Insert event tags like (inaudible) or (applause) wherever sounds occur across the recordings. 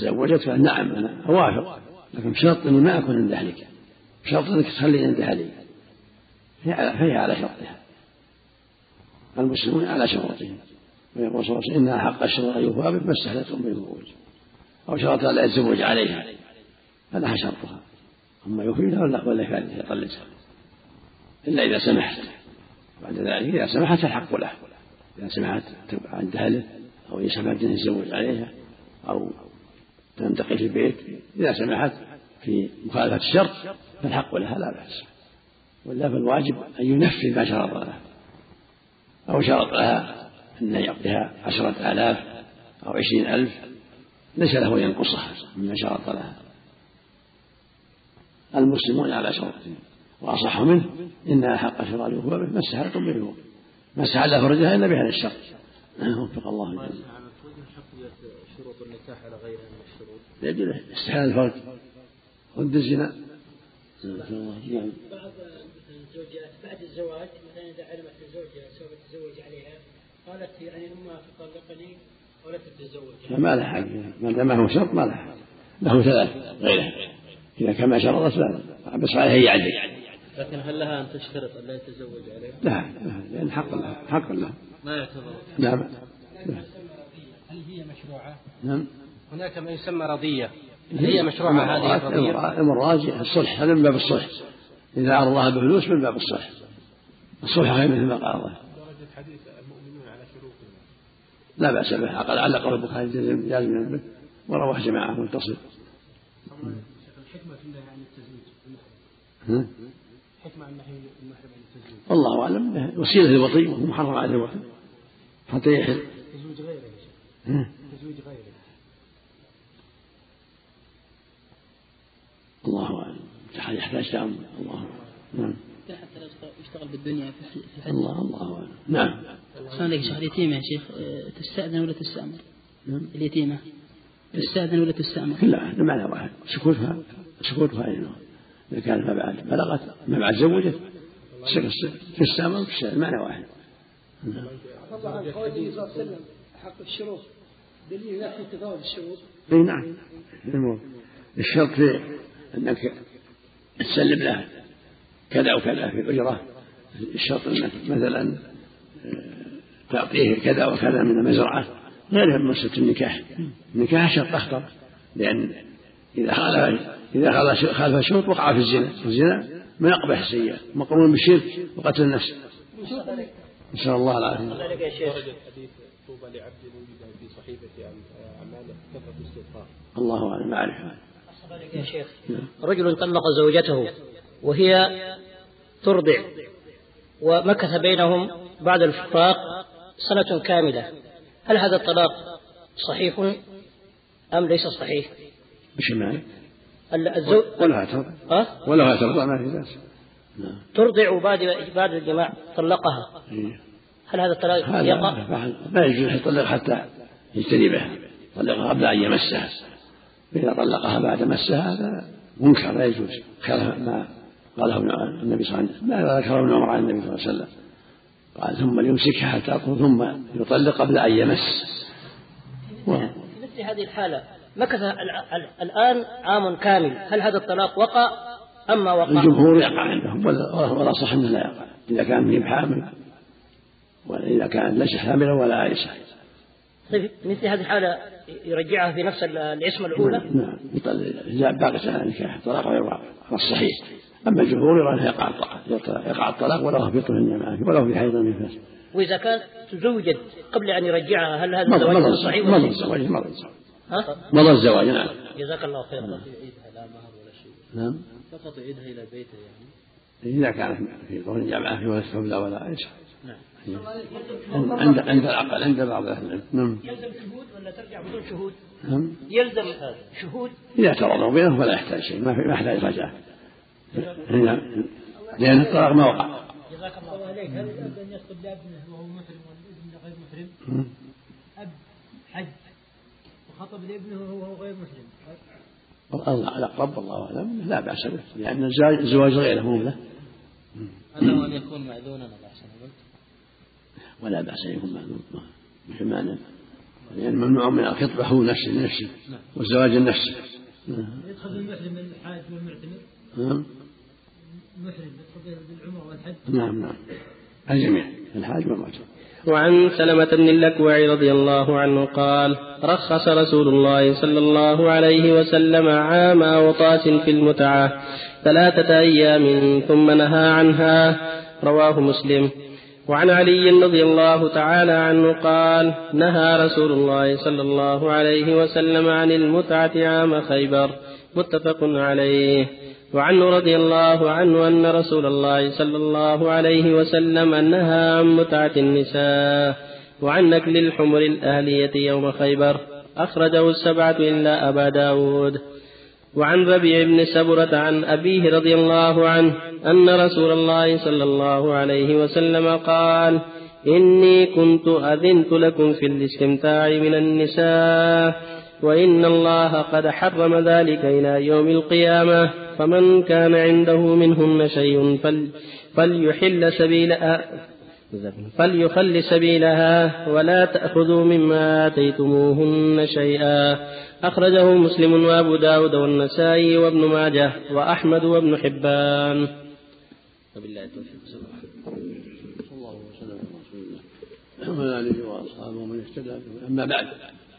تزوجت نعم أنا أوافق. لكن بشرط أني ما أكون عند أهلك. بشرط أنك تخلي عند أهلي فهي على شرطها. المسلمون على شروطهم ويقول صلى الله عليه وسلم إنها حق الشرط أن به ما استهلتهم بالخروج أو شرط لا يتزوج عليها. فلها شرطها. أما يوفيها ولا ولا يطلقها إلا إذا سمحت. بعد ذلك إذا سمحت الحق له. إذا سمحت عند أهله أو إذا سمحت أن يتزوج عليها أو تنتقل في البيت إذا سمحت في مخالفة الشرط فالحق لها لا بأس. ولا فالواجب أن ينفذ ما شرط لها. أو شرط لها أن يعطيها عشرة آلاف أو عشرين ألف ليس له أن ينقصها مما شرط لها. المسلمون على شروطهم وأصح منه إنها حق شراب به مسح لكم به. مسح على فرجها إلا بهذا الشرط. وفق الله الجميع شروط النكاح على غيرها من الشروط يجوز استحلال الفرج. ضد الزنا. نعم بعض الزوجات بعد الزواج مثلا إذا علمت الزوجة سوف تتزوج عليها قالت يعني امها تطلقني ولا تتزوج. ما لها حق ما دام هو شرط ما لها حق له ثلاث غيرها. إذا كان ما شرطت لا بس عليها هي عدل. لكن هل لها أن تشترط أن لا يتزوج عليها؟ لا لأن حق لها. حق لها. ما يعتبر. نعم هل هي مشروعة؟ نعم. هناك ما يسمى رضية. هل هي مشروعة هذه الرضية؟ المراجع الصلح هذا من باب الصلح. إذا عرضها بفلوس من باب الصلح. الصلح غير مثل ما قال الله. حديث المؤمنون على شروطهم لا بأس به. قد علقه البخاري جازما به ورواه جماعة متصل الحكمة في النهي عن التزويج. حكمة عن النهي عن التزويج. أعلم. وسيلة للوطي وهو محرم على الوطي. حتى يحل. تزويج غيره الله أعلم. يحتاج تأمل. الله أعلم. نعم. حتى لو يشتغل بالدنيا في الحج. الله الله أعلم. نعم. السلام عليك شيخ اليتيمة يا شيخ؟ آه، تستأذن ولا تستأمر؟ نعم. اليتيمة. تستأذن ولا تستأمر؟ لا بمعنى واحد سكوتها سكوتها إذا كانت ما بعد بلغت ما بعد زوجت تستأمر معنى واحد الله حق الشروط. دليل يأتي تفاوت الشروط. إي نعم. الشرط في أنك تسلم له كذا وكذا في الأجرة الشرط أنك مثلا آه، تعطيه كذا وكذا من المزرعة. غير مسألة النكاح. النكاح شرط أخطر لأن إذا خالف إذا خالف الشروط وقع في الزنا. الزنا من أقبح السيئات مقرون بالشرك وقتل النفس. نسأل الله العافية. طوبى لعبد وجد في صحيفة أعماله كثرة الاستغفار. الله أعلم أعرف. يا شيخ رجل طلق زوجته وهي ترضع ومكث بينهم بعد الفراق سنة كاملة هل هذا الطلاق صحيح أم ليس صحيح؟ مش معنى؟ الزوج ولا ترضع أه؟ ولا ترضع ما في بأس نعم. ترضع بعد بعد الجماع طلقها إيه. هل هذا الطلاق يقع؟ لا يجوز يطلق حتى يجتنبها طلقها قبل أن يمسها. إذا طلقها بعد مسها هذا منكر لا يجوز. ما قاله النبي صلى الله عليه وسلم. ما ذكره ابن عمر عن النبي صلى الله عليه وسلم. قال ثم ليمسكها حتى تطهر ثم يطلق قبل أن يمس. في مثل هذه الحالة مكث الآن عام كامل. هل هذا الطلاق وقع أم ما وقع؟ الجمهور يقع عندهم ولا صح أنه لا يقع. إذا كان به حامل وإذا كان ليس حاملا ولا عائشة طيب مثل هذه الحالة يرجعها في نفس الاسم الأولى؟ نعم نعم. باقي سنة نكاح طلاق غير واقع الصحيح. أما الجمهور يرى أنه يقع الطلاق. يقع الطلاق ولو في طهر معه ولو في حيض نفاس وإذا كانت تزوجت قبل أن يرجعها هل هذا الزواج صحيح مضى الزواج مضى الزواج. ها؟ مضى الزواج نعم. جزاك الله خيرا. لا مهر ولا شيء نعم. فقط يعيدها إلى بيته يعني. إذا كانت في طهر جامعة في ولا لا ولا عيش عند عند العقل عند بعض أهل العلم. نعم. يلزم شهود ولا ترجع بدون شهود؟ نعم. يلزم شهود؟ إذا تراضوا بينهم فلا يحتاج شيء ما في ما يحتاج رجعة. نعم. لأن الطلاق ما وقع. جزاك الله عليك. هل الاب أن يخطب لابنه وهو محرم والابن غير محرم؟ أب حج. وخطب لابنه وهو غير محرم الله الأقرب والله أعلم. لا بأس به. لأن الزواج غيره مو له أنه أن يكون مأذونا لا بأس ولا بأس أن يكون مثل ما لأن يعني ممنوع من الخطبة هو نفسه لنفسه والزواج لنفسه يدخل المحرم الحاج والمعتمر. نعم. المحرم يدخل بالعمرة والحج. نعم نعم. الجميع الحاج والمعتمر. وعن سلمة بن الأكوع رضي الله عنه قال رخص رسول الله صلى الله عليه وسلم عام وطاس في المتعة ثلاثة أيام ثم نهى عنها. رواه مسلم. وعن علي رضي الله تعالى عنه قال نهى رسول الله صلى الله عليه وسلم عن المتعة عام خيبر. متفق عليه. وعنه رضي الله عنه أن رسول الله صلى الله عليه وسلم نهى عن متعة النساء وعن نكل الحمر الأهلية يوم خيبر. أخرجه السبعة إلا أبا داود. وعن ربيع بن سبرة عن أبيه رضي الله عنه أن رسول الله صلى الله عليه وسلم قال إني كنت أذنت لكم في الاستمتاع من النساء وإن الله قد حرم ذلك إلى يوم القيامة فمن كان عنده منهن شيء فل فليحل سبيلها فليخل سبيلها ولا تأخذوا مما آتيتموهن شيئا. أخرجه مسلم وأبو داود والنسائي وابن ماجه وأحمد وابن حبان. وبالله التوفيق. صلى الله وسلم. على رسول الله وعلى آله وأصحابه ومن اهتدى أما بعد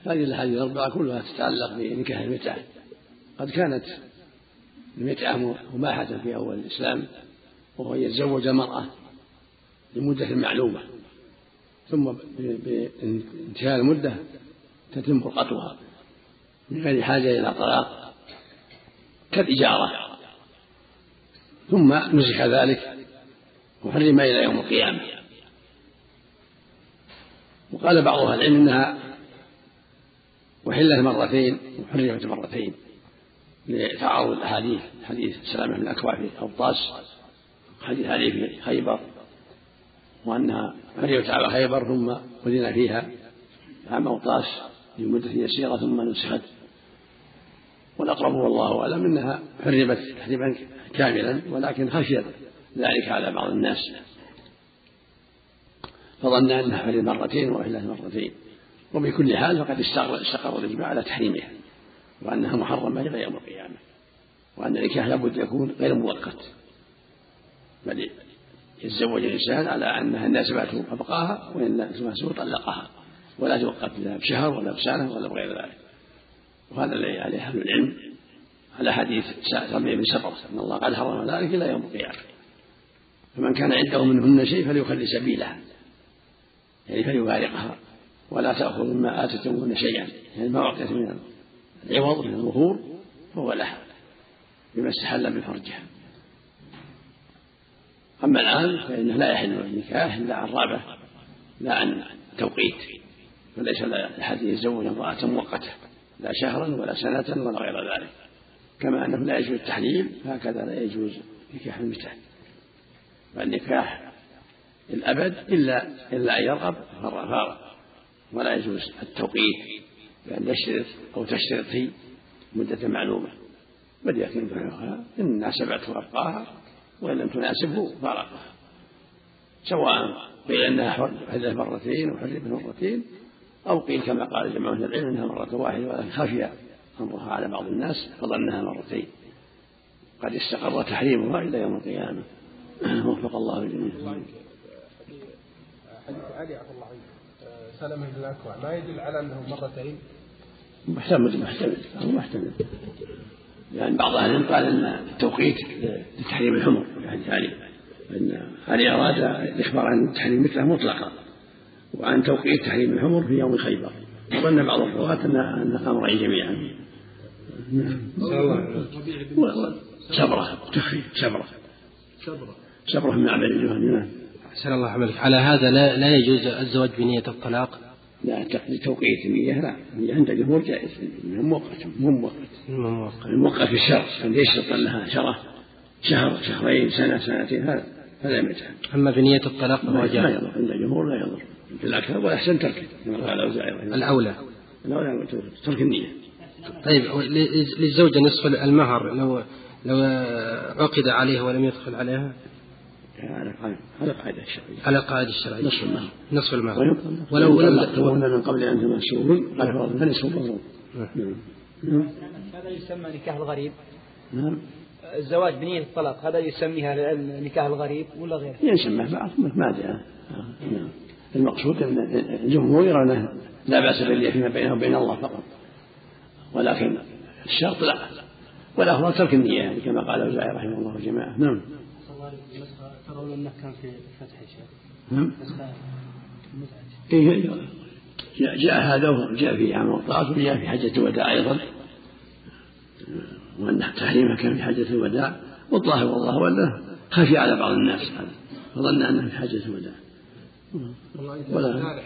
هذه الأحاديث الأربعة كلها تتعلق بنكاح المتعة. قد كانت المتعة مباحة في أول الإسلام وهو يتزوج المرأة لمدة معلومة. ثم بانتهاء المدة تتم فرقتها من غير حاجة إلى طلاق كالإجارة. ثم نسخ ذلك وحرم إلى يوم القيامة. وقال بعض أهل العلم إنها وحلت مرتين وحرمت مرتين لتعارض الأحاديث حديث سلامة بن الأكوع في أوطاس حديث علي في خيبر وأنها حرمت على خيبر ثم أذن فيها عام أوطاس لمدة يسيرة ثم نسخت والأقرب والله أعلم أنها حرمت تحريما كاملا ولكن خشيت ذلك على بعض الناس. فظن أنها حرمت مرتين وأحلت مرتين. وبكل حال فقد استقر الإجماع على تحريمها وأنها محرمة إلى يوم القيامة وأن النكاح لابد يكون غير مؤقت. بل يتزوج الإنسان على أنها ناسبته أبقاها وإن ناسبته طلقها ولا توقف لا بشهر ولا بسنة ولا بغير ذلك. وهذا الذي عليه أهل العلم على حديث ربيع بن سفر أن الله قد حرم ذلك إلى يوم القيامة. فمن كان عنده منهن شيء فليخلي سبيلها يعني فليفارقها ولا تأخذ مما آتتموهن شيئا يعني ما أعطيت من العوض من الظهور فهو لها بما استحل من فرجها. أما الآن فإنه لا يحل النكاح إلا عن رغبة لا عن توقيت فليس لأحد يتزوج امرأة مؤقتة لا شهرا ولا سنة ولا غير ذلك. كما أنه لا يجوز التحليل هكذا لا يجوز نكاح المثال فالنكاح الأبد إلا إلا أن يرغب فارق ولا يجوز التوقيت بأن يشترط أو تشترط هي مدة معلومة. بل يكفيها إن ناسبته أبقاها وإن لم تناسبه فارقها. سواء قيل أنها حدث مرتين وحرمت مرتين أو قيل كما قال جماعة من العلم أنها مرة واحدة ولكن خفي أمرها على بعض الناس فظنها مرتين. قد استقر تحريمها إلى يوم القيامة. (clears throat) وفق الله الجميع. حديث علي عفى الله عنه بن الأكوع. ما يدل على أنه مرتين؟ محتمل محتمل هو محتمل. يعني بعض أهل العلم قال أن التوقيت لتحريم الحمر يعني علي. أن علي أراد الإخبار عن تحريم مثله مطلقا. وعن توقيت تحريم الحمر في يوم خيبر. وظن بعض الرواة أن أن أمرين جميعا. نعم شبرة تخفي شبرة. شبرة شبرة من معبد الجهني نعم. أحسن الله عملك. على هذا لا, لا يجوز الزواج بنية الطلاق؟ لا توقيت النية لا. عند الجمهور جائز. مؤقت مو مؤقت المؤقت في الشر. أن يشترط لها شرف شهر شهرين سنة سنتين هذا هذا يمتع أما بنية الطلاق فهو جائز. لا يضر. عند الجمهور لا يضر. في الأكثر والأحسن تركه كما قال الأوزاعي الأولى. الأولى ترك النية. طيب للزوجة نصف المهر لو لو عقد عليه ولم يدخل عليها؟ على القاعدة الشرعية على القاعدة الشرعية نصف المهر. نصف المهر. ولو ولو طلقتموهن من قبل أن تمسوهن قد فرض فنصف نعم. هذا يسمى نكاح الغريب. نعم. الزواج بنية الطلاق هذا يسميها العلم نكاح الغريب ولا غيره؟ يسمى بعض ما أدري. أنا. نعم. المقصود أن الجمهور يرونه لا بأس بالنية فيما بينه وبين الله فقط. ولكن الشرط لا. والأفضل ترك النية يعني كما قال الأوزاعي رحمه الله وجماعة. نعم. ترون أنه كان في فتح شيخ نعم جاء, هذا وجاء في عام الطاعة وجاء في حجة الوداع أيضا. وأن تحريمها كان في حجة الوداع. والظاهر والله أنه خفي على بعض الناس هذا. فظن أنه في حجة الوداع. ولا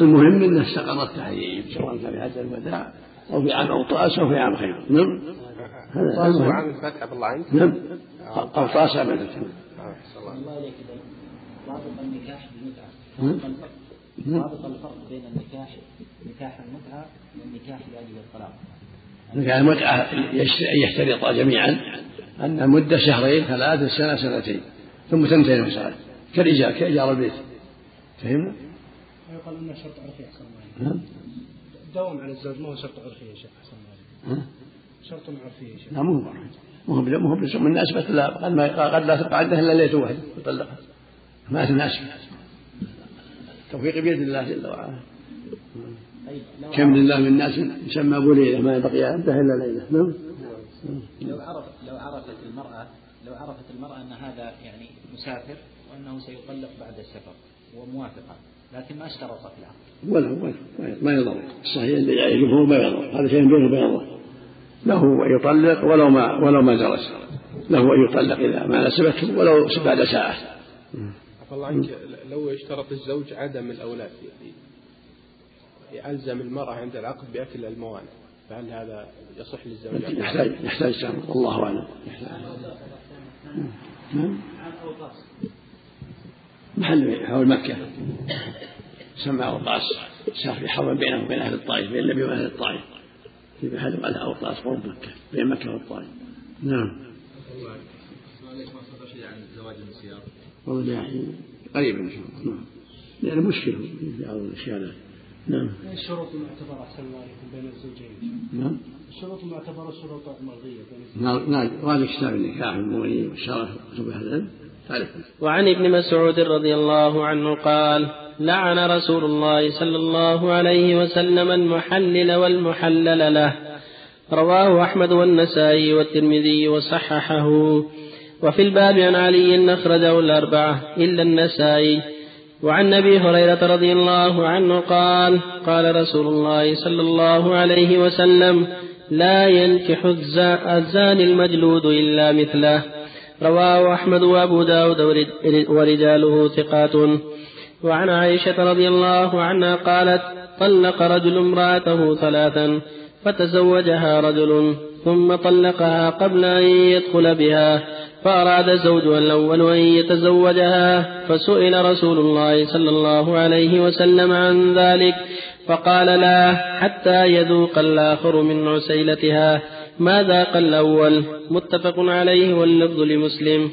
المهم أنه استقر التحريم سواء كان في حجة الوداع أو في عام أوطاس أو في عام خيبر نعم. هذا عام الفتح بالله عنك نعم. أوطاس عام الفتح. الله. عليك رابط النكاح بالمتعة. رابط الفرق بين النكاح نكاح المتعة والنكاح لأجل الطلاق. نكاح المتعة يشترط جميعا أن مدة شهرين ثلاثة سنة سنتين ثم تنتهي المسألة. كالإيجار كإيجار البيت. فهمنا؟ يقال أنه شرط عرفي أحسن الله نعم. الدوام على الزوج ما هو شرط عرفي يا شيخ أحسن الله شرط عرفي يا شيخ. لا مو هو مو هو مو هو من ناسبة لا قد ما قد لا تبقى عنده إلا ليلة واحدة يطلقها ما تناسب التوفيق بيد الله جل وعلا. كم لله من ناس يسمى أبو ليله ما بقي عنده إلا ليله نعم. لو عرف لو عرفت المرأة لو عرفت المرأة أن هذا يعني مسافر وأنه سيطلق بعد السفر. وموافقة لكن ما اشترطت العقد ولا ولا ما يضر. الصحيح اللي يعني الجمهور ما يضر. هذا شيء بينه وبين الله له أن يطلق ولو ما ولو ما جلس له أن يطلق إذا ما نسبته ولو بعد ساعة. عفى الله عنك لو اشترط الزوج عدم الأولاد يلزم المرأة عند العقد بأكل الموانع فهل هذا يصح للزوج؟ يحتاج يحتاج والله أعلم. نعم. محل حول مكة. سمى أوطاس في حرب بينه وبين أهل الطائف بين النبي وأهل الطائف. في محل قال أوطاس قرب مكة بين مكة والطائف. نعم. والله يعني قريب إن شاء الله. نعم. لأنه مشكلة في بعض الأشياء. نعم. الشروط المعتبرة أحسن الله بين الزوجين. نعم. الشروط المعتبرة شروط مرضية. بين نعم. نعم. راجع كتاب النكاح المغني والشرف كتب أهل العلم. وعن ابن مسعود رضي الله عنه قال لعن رسول الله صلى الله عليه وسلم المحلل والمحلل له. رواه أحمد والنسائي والترمذي وصححه. وفي الباب عن علي أخرجه الأربعة إلا النسائي. وعن أبي هريرة رضي الله عنه قال قال رسول الله صلى الله عليه وسلم لا ينكح الزاني المجلود إلا مثله. رواه أحمد وأبو داود ورجاله ثقات. وعن عائشة رضي الله عنها قالت طلق رجل امرأته ثلاثا فتزوجها رجل ثم طلقها قبل أن يدخل بها فأراد زوجها الأول أن يتزوجها فسئل رسول الله صلى الله عليه وسلم عن ذلك فقال لا حتى يذوق الآخر من عسيلتها. ما ذاق الأول؟ متفق عليه واللفظ لمسلم.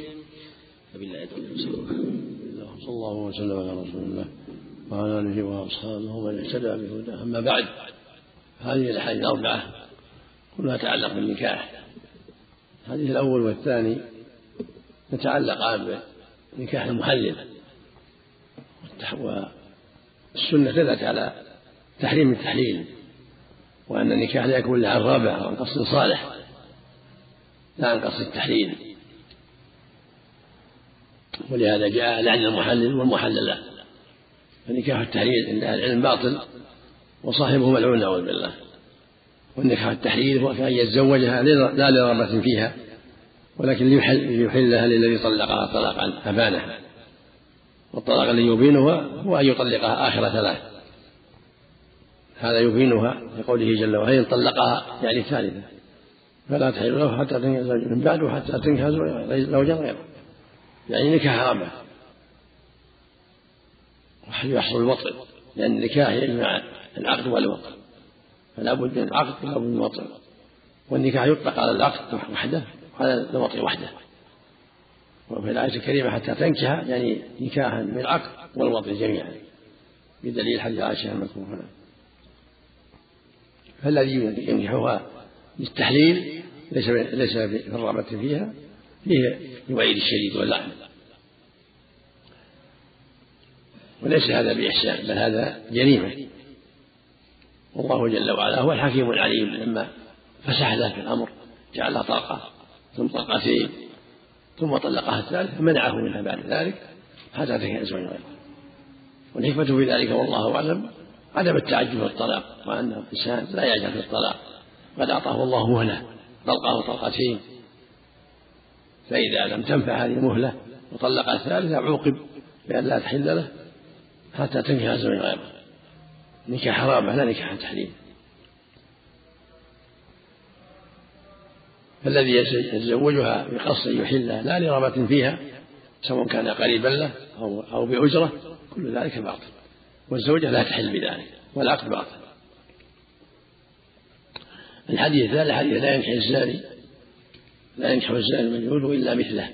صلى الله وسلم على رسول الله وعلى آله وأصحابه ومن اهتدى بهداه. أما بعد هذه الأحاديث الأربعة كلها تتعلق بالنكاح. الحديث الأول والثاني يتعلقان بنكاح المحلل والسنة دلت على تحريم التحليل. وأن النكاح لا يكون إلا عن رابع أو عن قصد صالح لا عن قصد التحليل ولهذا جاء لعن المحلل والمحلل له فنكاح التحليل عند أهل العلم باطل وصاحبه ملعون نعوذ بالله. والنكاح التحليل هو كأن يتزوجها لا لرغبة فيها ولكن ليحل ليحلها للذي طلقها طلاقا أبانها والطلاق الذي يبينها هو أن يطلقها آخر ثلاث. هذا يبينها لقوله جل وعلا إن طلقها يعني ثالثة. فلا تحل له حتى تنكح من بعده حتى تنكح زوجا غيره. يعني نكاح رابع يحصل الوطن. لأن النكاح يجمع العقد والوطن. فلا بد من العقد ولا بد من الوطن. والنكاح يطلق على العقد وحده على الوطي وحده. وفي الآية الكريمة حتى تنكح يعني نكاحا بالعقد والوضع جميعا. بدليل حديث عائشة المذكور هنا فالذي ينكحها للتحليل ليس ليس في الرغبة فيها فيه الوعيد الشديد واللعن وليس هذا بإحسان بل هذا جريمة. والله جل وعلا هو الحكيم العليم لما فسح له في الأمر جعل له طلقة ثم طلقتين ثم طلقها الثالثة منعه منها بعد ذلك حتى تنكح أزواج غيره والحكمة في ذلك والله أعلم. عدم التعجل في الطلاق وأن الإنسان لا يعجل في الطلاق قد أعطاه الله مهلة طلقة طلقتين فإذا لم تنفع هذه المهلة وطلق الثالثة عوقب بأن لا تحل له حتى تنكح زوج غيره. نكاح حرام لا نكاح تحليل فالذي يتزوجها بقصد يحلها لا لرغبة فيها سواء كان قريبا له أو أو بأجرة كل ذلك باطل. والزوجة لا تحل بذلك والعقد باطل. الحديث الثالث حديث لا ينكح الزاني لا ينكح الزاني المجهول إلا مثله.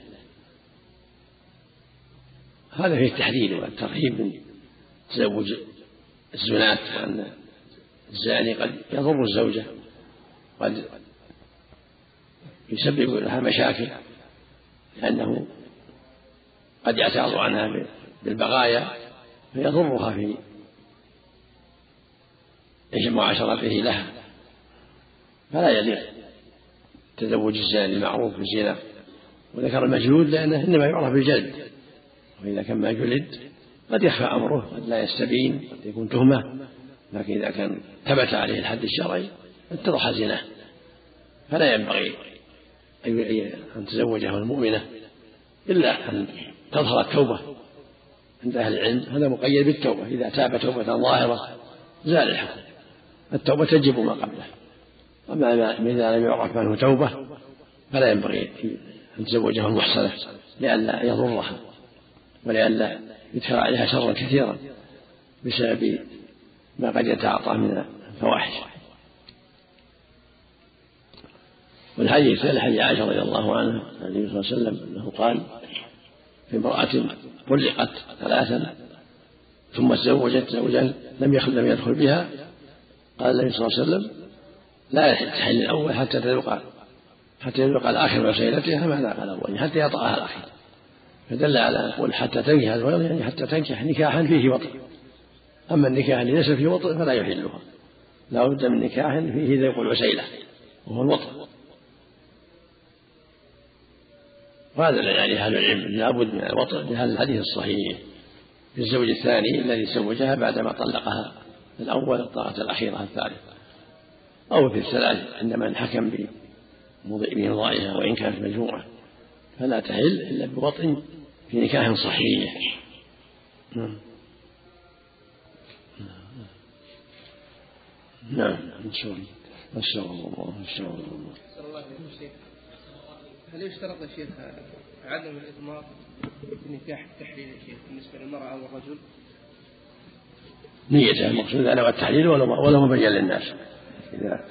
هذا فيه التحديد والترهيب من تزوج الزناة وأن الزاني قد يضر الزوجة قد يسبب لها مشاكل لأنه قد يعترض عنها بالبغايا. فيضرها في معاشرته لها. فلا يليق تزوج الزاني المعروف بالزنا وذكر المجهود لأنه إنما يعرف بالجلد. وإذا كان ما جلد قد يخفى أمره قد لا يستبين قد يكون تهمة. لكن إذا كان ثبت عليه الحد الشرعي اتضح زناه فلا ينبغي أن تزوجه المؤمنة إلا أن تظهر التوبة. عند أهل العلم هذا مقيد بالتوبة. إذا تاب توبة ظاهرة زال الحكم التوبة تجب ما قبله. أما إذا لم يعرف منه توبة فلا ينبغي أن تزوجه المحصنة لئلا يضرها ولئلا يدخل عليها شرا كثيرا بسبب ما قد يتعاطى من الفواحش. والحديث الثاني حديث عائشة رضي الله عنها عن النبي صلى الله عليه وسلم أنه قال امرأة طلقت ثلاثا ثم تزوجت زوجا لم يخل لم يدخل بها قال النبي صلى الله عليه وسلم لا تحل الأول حتى تذوق حتى يذوق الآخر وسيلتها ما ذاق الأول حتى يطأها الأخير. فدل على قول حتى تنكح الولد يعني حتى تنكح نكاحا فيه وطء. أما النكاح الذي ليس فيه وطء فلا يحلها. لا بد من نكاح فيه ذوق العسيلة وهو الوطء. وهذا يعني أهل العلم لابد من الوطء لهذا الحديث الصحيح. في الزوج الثاني الذي زوجها بعدما طلقها الأول الطاعة الأخيرة الثالثة. أو في الثلاث عندما انحكم بمضائها وإن كانت مجموعة. فلا تحل إلا بوطء في نكاح صحيح. نعم نعم إن شاء الله. ما شاء الله ما شاء الله. هل يشترط يا شيخ عدم الإضمار في نكاح التحليل يا شيخ بالنسبة للمرأة أو الرجل؟ نيته المقصود أنا والتحليل ولا مبين للناس. إذا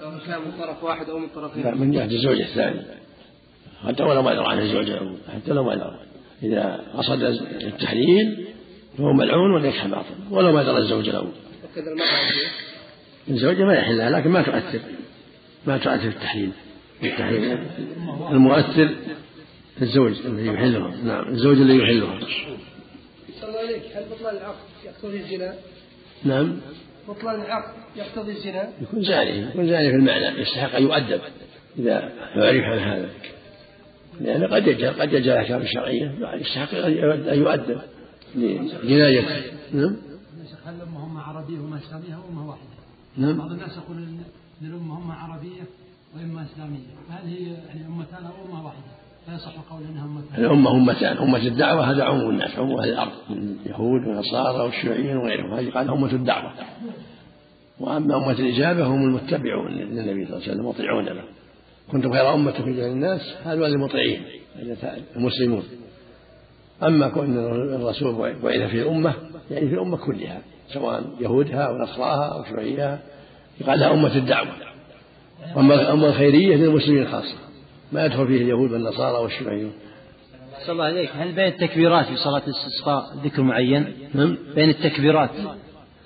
كان من طرف واحد أو من طرفين. لا من جهة الزوج الثاني. حتى ولو ما يدرى عن الزوج حتى لو ما يدرى. إذا قصد التحليل فهو ملعون وليكحل باطل. ولو ما درى الزوج الأول وكذا المرأة الزوجة ما يحلها لكن ما تؤثر. ما تؤثر في التحليل التحليل. المؤثر الزوج الذي يحلها نعم الزوج الذي يحلها الله عليك. هل بطلان العقد يقتضي الزنا؟ نعم. بطلان العقد يقتضي الزنا؟ يكون زاني يكون زاني في المعنى يستحق أن يؤدب إذا عرف عن هذا. لأن قد يجهل قد يجهل الأحكام الشرعية يستحق أن يؤدب لجنايته نعم. هل هم عربية وأمة إسلامية أو أمة واحدة؟ نعم. بعض الناس يقول أن الأمة هم عربية وإما إسلامية. هي يعني أمتان أو أمة واحدة؟ لا يصح قول أنها أمتان الأمة أمتان أمة الدعوة هذا عموم الناس عموم أهل الأرض من اليهود والنصارى والشيوعيين وغيرهم هذه قال أمة الدعوة. وأما أمة الإجابة هم المتبعون للنبي صلى الله عليه وسلم مطيعون له. كنتم خير أمة في الناس هذول المطيعين المسلمون. أما كون الرسول وإذا في الأمة يعني في الأمة كلها سواء يهودها أو نصراها أو شيوعيها يقال لها أمة الدعوة. أما أما الخيرية للمسلمين خاصة ما يدخل فيه اليهود والنصارى والشيوعيون. صلى الله عليك هل بين التكبيرات في صلاة الاستسقاء ذكر معين؟ نعم. بين التكبيرات.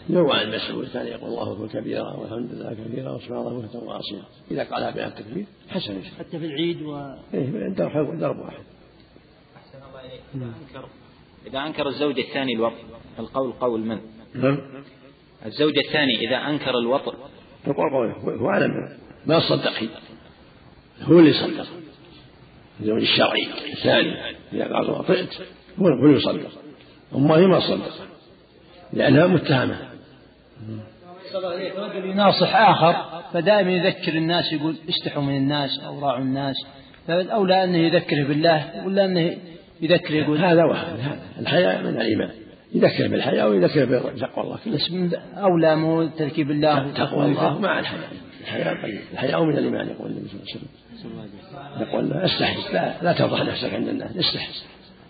يروى عن مسعود كان يقول الله أكبر كبيرا والحمد لله كثيرا وسبحان الله بكرة واصيلا إذا قالها بين التكبير حسن. حتى في العيد و إيه درب درب واحد. نعم. إذا أنكر الزوج الثاني الوطر القول قول من؟ نعم. الزوج الثاني إذا أنكر الوطر يقول قوله هو أعلم. ما صدق هو اللي صدق. الزوج الشرعي الثاني إذا قال وطئت هو اللي يصدق أما هي ما صدق. لأنها متهمة. رجل يناصح آخر فدائما يذكر الناس يقول استحوا من الناس أو راعوا الناس. فالأولى أنه يذكره بالله ولا أنه يذكره يقول هذا وهذا هذا. الحياء من الإيمان. يذكر بالحياء ويذكر بتقوى الله بس من أولى مو تركيب الله. تقوى الله مع الحياء الحياء قليل الحياء من الإيمان يقول النبي صلى الله عليه وسلم. يقول له استحي لا, لا تفضح نفسك عند الناس استحي.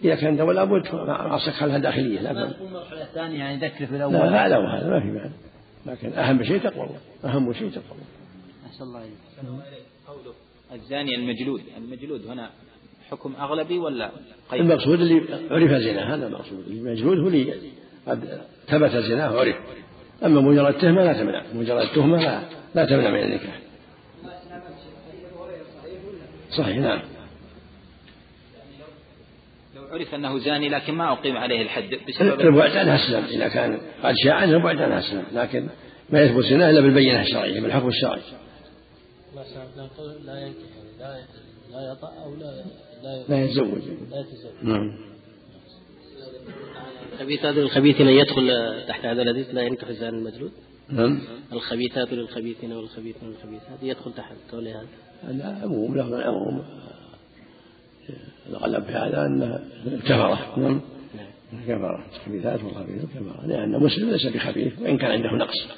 إذا كان ولا بد معصيك خلها داخلية لا المرحلة الثانية يعني ذكر في الأول. لا هذا وهذا ما في معنى لكن أهم شيء تقوى الله أهم شيء تقوى الله. أحسن الله إليك. قوله. الزاني المجلود. المجلود هنا حكم أغلبي ولا قيد؟ المقصود اللي عرف زنا هذا المقصود. المجلود هو اللي قد ثبت زناه عرف. أما مجرد تهمة لا تمنع مجرد تهمة لا, لا تمنع من النكاح. صحيح نعم. لو عرف أنه زاني لكن ما أقيم عليه الحد بسبب البعد عنها أسلم إذا كان قد شاع عنه البعد عنها أسلم لكن ما يثبت زنا إلا بالبينة الشرعية بالحكم الشرعي. لا ينكح لا لا يطأ أو لا لا يتزوج. لا يتزوج. نعم. الخبيثات للخبيثين يدخل تحت هذا الحديث لا ينكح الزاني المجلود نعم. الخبيثات للخبيثين والخبيثون للخبيثات يدخل تحت قول هذا. هذا عموم له العموم الغلب في هذا أنها كفرة نعم. كفرة الخبيثات والخبيثون كفرة لأن مسلم ليس بخبيث وإن كان عنده نقص.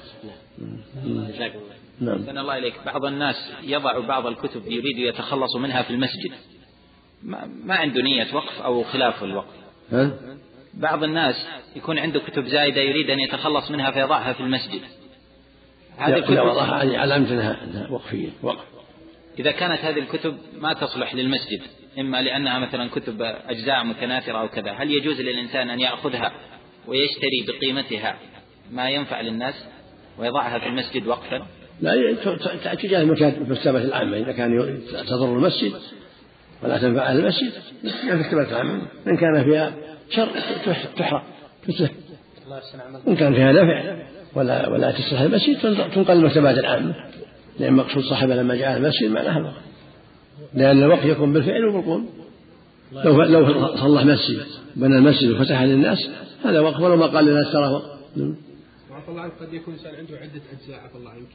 جزاكم الله نعم. الله إليك. بعض الناس يضع بعض الكتب يريد يتخلص منها في المسجد. ما, ما عنده نية وقف أو خلاف الوقف. ها؟ بعض الناس يكون عنده كتب زايدة يريد أن يتخلص منها فيضعها في المسجد. هذه الكتب وضعها هذه علامة أنها وقفية. وقف. إذا كانت هذه الكتب ما تصلح للمسجد إما لأنها مثلا كتب أجزاء متناثرة أو كذا هل يجوز للإنسان أن يأخذها ويشتري بقيمتها ما ينفع للناس ويضعها في المسجد وقفا؟ لا تجاه المكتبة العامة. إذا كان تضر المسجد ولا تنفع أهل المسجد المكتبة العامة. إن كان فيها شر تحرق. تتلف إن كان فيها نفع. ولا ولا تصلح المسجد تنقل المكتبات العامة لأن مقصود صاحبها لما جاء المسجد معناها الوقف لأن الوقف يكون بالفعل وبالقول. لو لو صلح مسجد بنى المسجد وفتح للناس هذا وقف ولو ما قال للناس ترى وقف عفى الله عنك قد يكون الانسان عنده عدة أجزاء عفى الله عنك.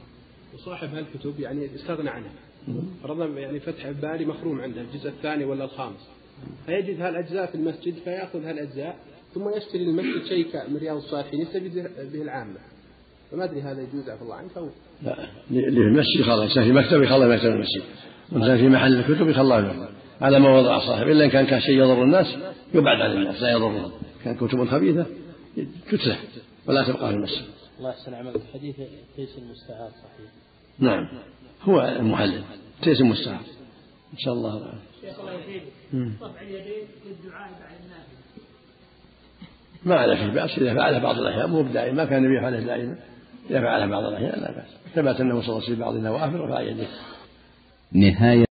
وصاحب هالكتب يعني استغنى عنها فرضا يعني فتح الباري مخروم عنده الجزء الثاني ولا الخامس. فيجد هالأجزاء في المسجد فيأخذ هالأجزاء ثم يشتري للمسجد شيء من رياض الصالحين يستفيد به العامة. فما أدري هذا يجوز عفى الله عنك أو لا اللي في المسجد يخلى في مكتب يخلى مكتب المسجد. وإنسان في محل الكتب يخلى على ما وضع صاحب إلا إن كان كان شيء يضر الناس يبعد عن الناس لا يضرهم. كان كتب خبيثة تتلف ولا تبقى في المسجد. الله يحسن عملك. حديث قيس المستعار صحيح. نعم. هو المحلل تيس المستعار. إن شاء الله. تعالى شيخ الله يفيد رفع اليدين للدعاء بعد النافله ما على فيه بأس. إذا فعله بعض الأحيان مو بدائما ما كان النبي يفعله دائما إذا فعله بعض الأحيان لا بأس. ثبت أنه صلى الله عليه وسلم بعض النوافل رفع يديه نهاية